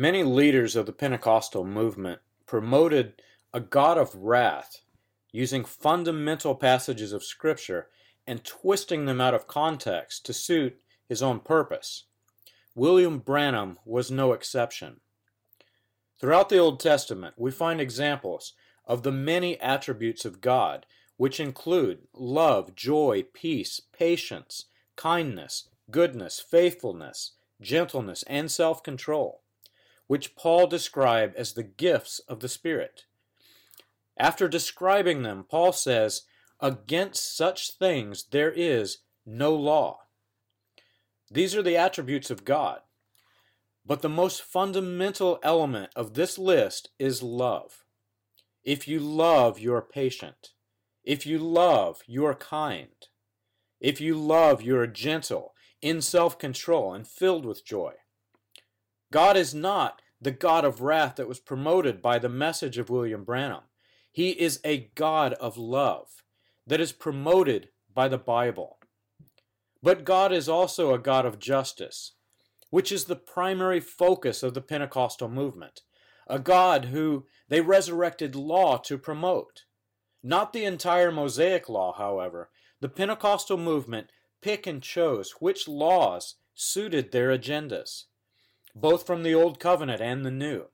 Many leaders of the Pentecostal movement promoted a God of wrath using fundamental passages of Scripture and twisting them out of context to suit his own purpose. William Branham was no exception. Throughout the Old Testament, we find examples of the many attributes of God, which include love, joy, peace, patience, kindness, goodness, faithfulness, gentleness, and self control, which Paul described as the gifts of the Spirit. After describing them, Paul says, Against such things there is no law. These are the attributes of God. But the most fundamental element of this list is love. If you love, you are patient. If you love, you are kind. If you love, you are gentle, in self control, and filled with joy. God is not the God of wrath that was promoted by the message of William Branham. He is a God of love that is promoted by the Bible. But God is also a God of justice, which is the primary focus of the Pentecostal movement. A God who they resurrected law to promote. Not the entire Mosaic law, however. The Pentecostal movement pick and chose which laws suited their agendas, both from the Old Covenant and the New.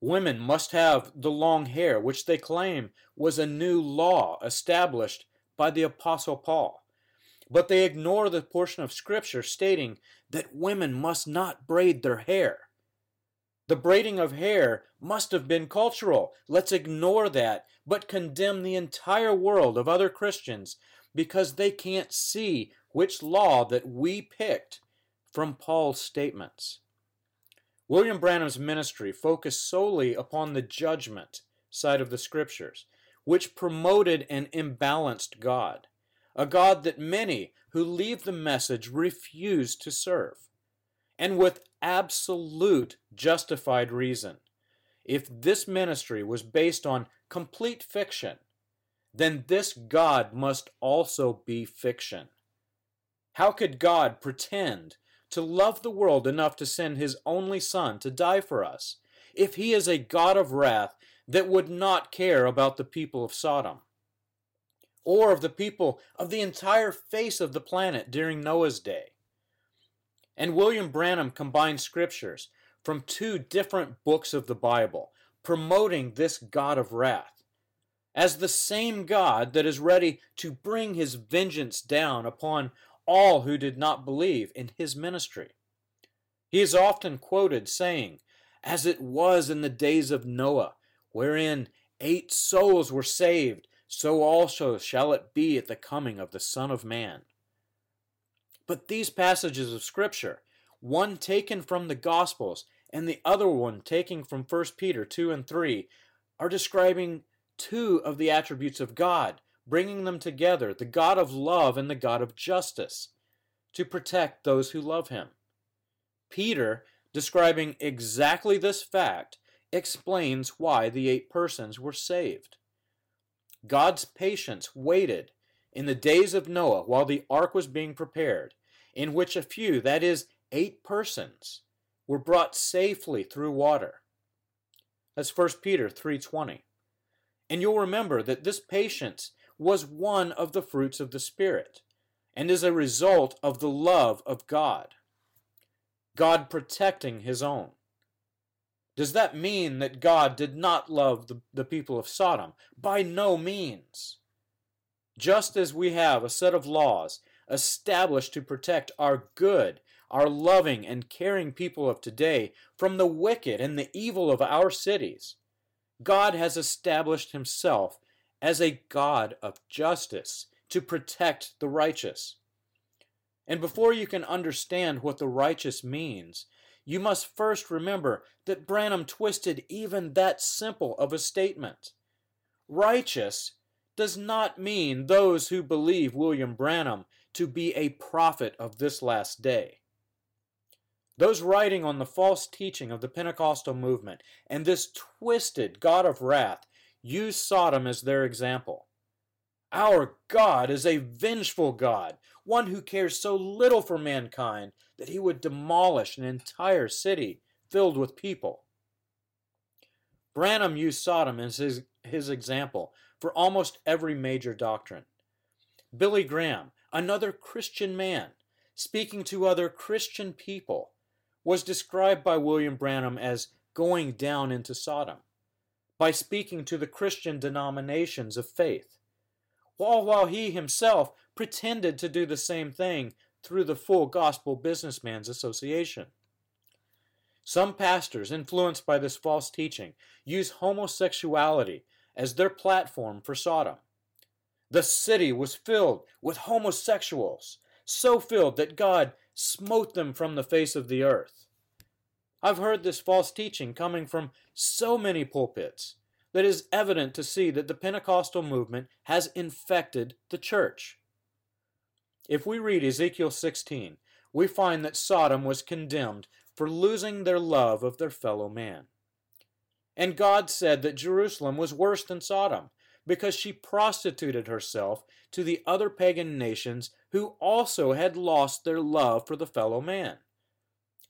Women must have the long hair, which they claim was a new law established by the Apostle Paul. But they ignore the portion of Scripture stating that women must not braid their hair. The braiding of hair must have been cultural. Let's ignore that, but condemn the entire world of other Christians because they can't see which law that we picked from Paul's statements. William Branham's ministry focused solely upon the judgment side of the scriptures, which promoted an imbalanced God, a God that many who leave the message refuse to serve, and with absolute justified reason. If this ministry was based on complete fiction, then this God must also be fiction. How could God pretend to love the world enough to send his only Son to die for us, if he is a God of wrath that would not care about the people of Sodom, or of the people of the entire face of the planet during Noah's day. And William Branham combined scriptures from two different books of the Bible, promoting this God of wrath as the same God that is ready to bring his vengeance down upon all who did not believe in his ministry. He is often quoted saying, As it was in the days of Noah, wherein eight souls were saved, so also shall it be at the coming of the Son of Man. But these passages of Scripture, one taken from the Gospels and the other one taken from 1 Peter 2 and 3, are describing two of the attributes of God bringing them together, the God of love and the God of justice. to protect those who love him. Peter, describing exactly this fact, explains why the eight persons were saved. God's patience waited in the days of Noah while the ark was being prepared, in which a few, that is, eight persons, were brought safely through water. That's 1 Peter 3:20. And you'll remember that this patience was one of the fruits of the Spirit and is a result of the love of God. God protecting his own. Does that mean that God did not love the, the people of Sodom? By no means. Just as we have a set of laws established to protect our good, our loving and caring people of today from the wicked and the evil of our cities, God has established himself as a God of justice to protect the righteous. And before you can understand what the righteous means, you must first remember that Branham twisted even that simple of a statement. Righteous does not mean those who believe William Branham to be a prophet of this last day. Those writing on the false teaching of the Pentecostal movement and this twisted God of wrath use Sodom as their example. Our God is a vengeful God, one who cares so little for mankind that he would demolish an entire city filled with people. Branham used Sodom as his, his example for almost every major doctrine. Billy Graham, another Christian man, speaking to other Christian people, was described by William Branham as going down into Sodom by speaking to the Christian denominations of faith, all while he himself pretended to do the same thing through the Full Gospel Businessman's Association. Some pastors, influenced by this false teaching, use homosexuality as their platform for Sodom. The city was filled with homosexuals, so filled that God smote them from the face of the earth. I've heard this false teaching coming from so many pulpits that it is evident to see that the Pentecostal movement has infected the church. If we read Ezekiel 16, we find that Sodom was condemned for losing their love of their fellow man. And God said that Jerusalem was worse than Sodom because she prostituted herself to the other pagan nations who also had lost their love for the fellow man.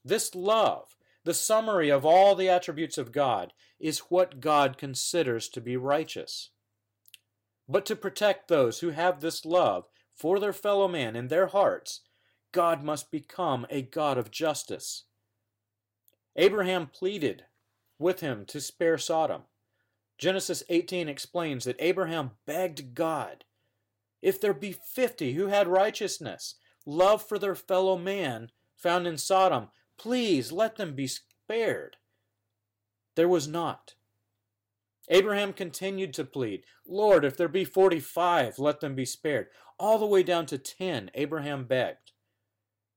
This love, the summary of all the attributes of God, is what God considers to be righteous. But to protect those who have this love for their fellow man in their hearts, God must become a God of justice. Abraham pleaded with him to spare Sodom. Genesis 18 explains that Abraham begged God, if there be fifty who had righteousness, love for their fellow man found in Sodom, please let them be spared. There was not. Abraham continued to plead, Lord, if there be forty five, let them be spared. All the way down to ten, Abraham begged.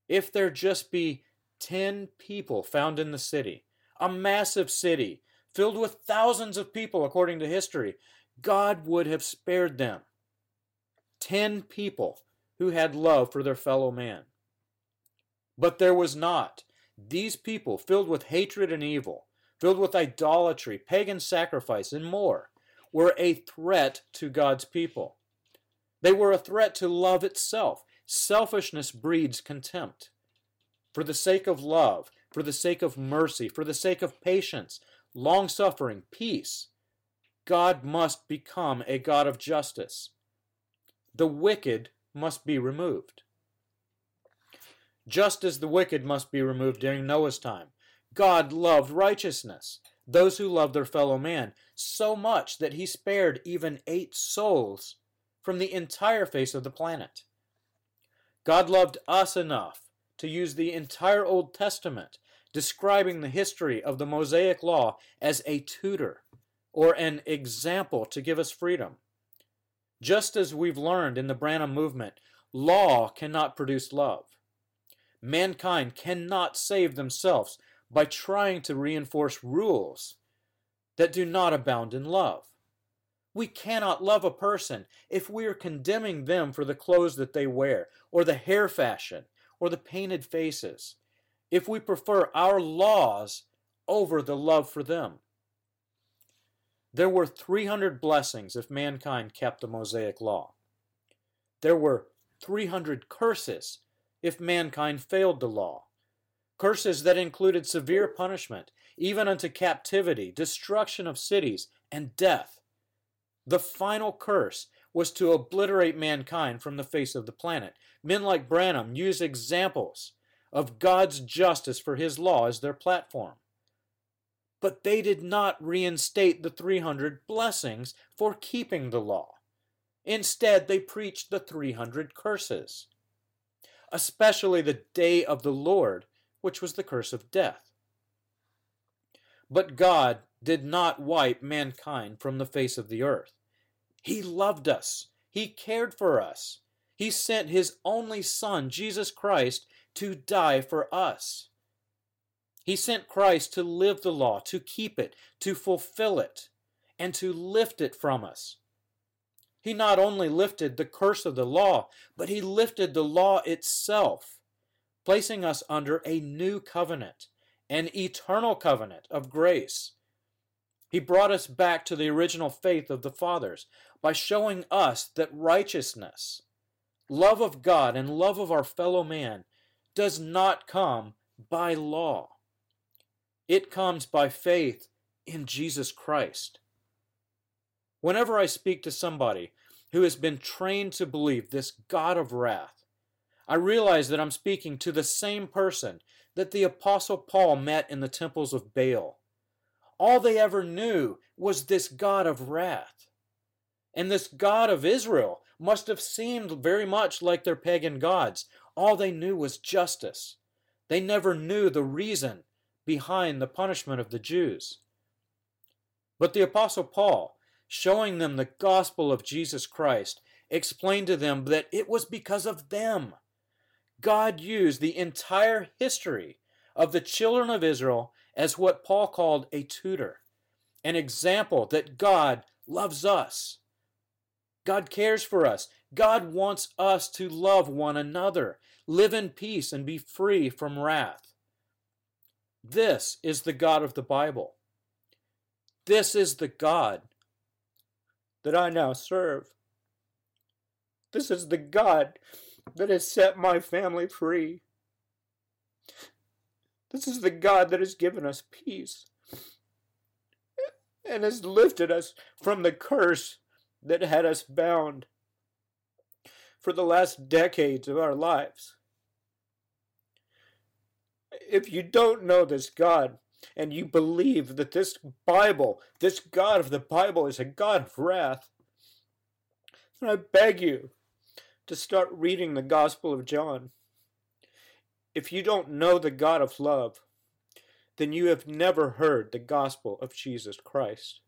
If there just be ten people found in the city, a massive city filled with thousands of people according to history, God would have spared them. Ten people who had love for their fellow man. But there was not. These people, filled with hatred and evil, filled with idolatry, pagan sacrifice, and more, were a threat to God's people. They were a threat to love itself. Selfishness breeds contempt. For the sake of love, for the sake of mercy, for the sake of patience, long suffering, peace, God must become a God of justice. The wicked must be removed. Just as the wicked must be removed during Noah's time, God loved righteousness, those who love their fellow man, so much that he spared even eight souls from the entire face of the planet. God loved us enough to use the entire Old Testament describing the history of the Mosaic Law as a tutor or an example to give us freedom. Just as we've learned in the Branham movement, law cannot produce love. Mankind cannot save themselves by trying to reinforce rules that do not abound in love. We cannot love a person if we are condemning them for the clothes that they wear, or the hair fashion, or the painted faces, if we prefer our laws over the love for them. There were 300 blessings if mankind kept the Mosaic law. There were 300 curses if mankind failed the law. Curses that included severe punishment, even unto captivity, destruction of cities, and death. The final curse was to obliterate mankind from the face of the planet. Men like Branham use examples of God's justice for his law as their platform. But they did not reinstate the 300 blessings for keeping the law. Instead, they preached the 300 curses, especially the day of the Lord, which was the curse of death. But God did not wipe mankind from the face of the earth. He loved us. He cared for us. He sent his only Son, Jesus Christ, to die for us. He sent Christ to live the law, to keep it, to fulfill it, and to lift it from us. He not only lifted the curse of the law, but he lifted the law itself, placing us under a new covenant, an eternal covenant of grace. He brought us back to the original faith of the fathers by showing us that righteousness, love of God, and love of our fellow man does not come by law. It comes by faith in Jesus Christ. Whenever I speak to somebody who has been trained to believe this God of wrath, I realize that I'm speaking to the same person that the Apostle Paul met in the temples of Baal. All they ever knew was this God of wrath. And this God of Israel must have seemed very much like their pagan gods. All they knew was justice. They never knew the reason behind the punishment of the Jews. But the Apostle Paul, showing them the gospel of Jesus Christ, explained to them that it was because of them. God used the entire history of the children of Israel as what Paul called a tutor, an example that God loves us. God cares for us. God wants us to love one another, live in peace, and be free from wrath. This is the God of the Bible. This is the God that I now serve. This is the God that has set my family free. This is the God that has given us peace and has lifted us from the curse that had us bound for the last decades of our lives if you don't know this God and you believe that this Bible, this God of the Bible, is a God of wrath, then I beg you to start reading the Gospel of John. If you don't know the God of love, then you have never heard the gospel of Jesus Christ.